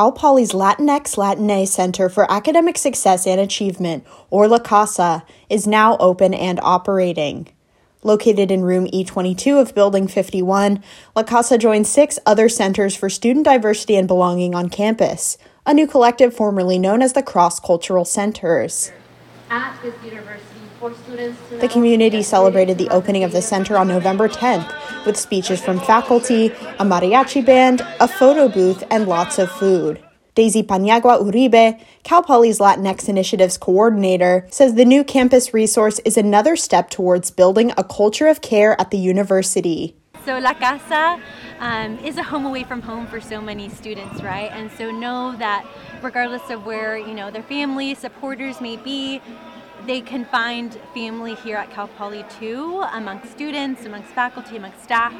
Cal Poly's Latinx Latine Center for Academic Success and Achievement, or La Casa, is now open and operating. Located in room E22 of Building 51, La Casa joins six other centers for student diversity and belonging on campus, a new collective formerly known as the Cross Cultural Centers. At this university, for students The community celebrated the opening of the center on November 10th with speeches from faculty, a mariachi band, a photo booth, and lots of food. Daisy Paniagua Uribe, Cal Poly's Latinx Initiatives coordinator, says the new campus resource is another step towards building a culture of care at the university. So La Casa um, is a home away from home for so many students, right? And so know that regardless of where you know their family supporters may be, they can find family here at Cal Poly too, amongst students, amongst faculty, amongst staff.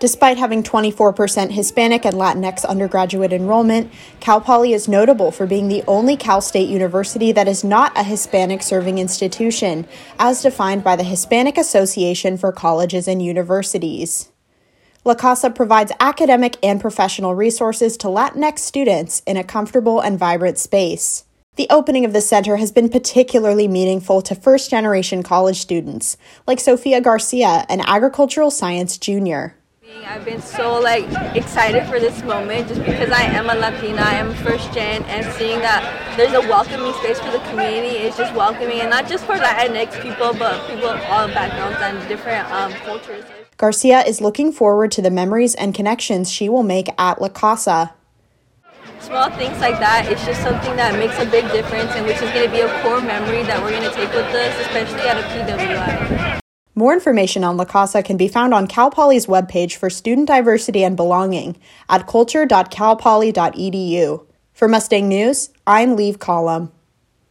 Despite having 24% Hispanic and Latinx undergraduate enrollment, Cal Poly is notable for being the only Cal State university that is not a Hispanic serving institution, as defined by the Hispanic Association for Colleges and Universities. La Casa provides academic and professional resources to Latinx students in a comfortable and vibrant space. The opening of the center has been particularly meaningful to first generation college students, like Sofia Garcia, an agricultural science junior. I've been so like excited for this moment just because I am a Latina, I am first gen, and seeing that there's a welcoming space for the community is just welcoming, and not just for Latinx people, but people of all backgrounds and different um, cultures. Garcia is looking forward to the memories and connections she will make at La Casa. Small things like that, it's just something that makes a big difference and which is going to be a core memory that we're going to take with us, especially at a PWI. More information on La Casa can be found on Cal Poly's webpage for student diversity and belonging at culture.calpoly.edu. For Mustang News, I'm Leave Column.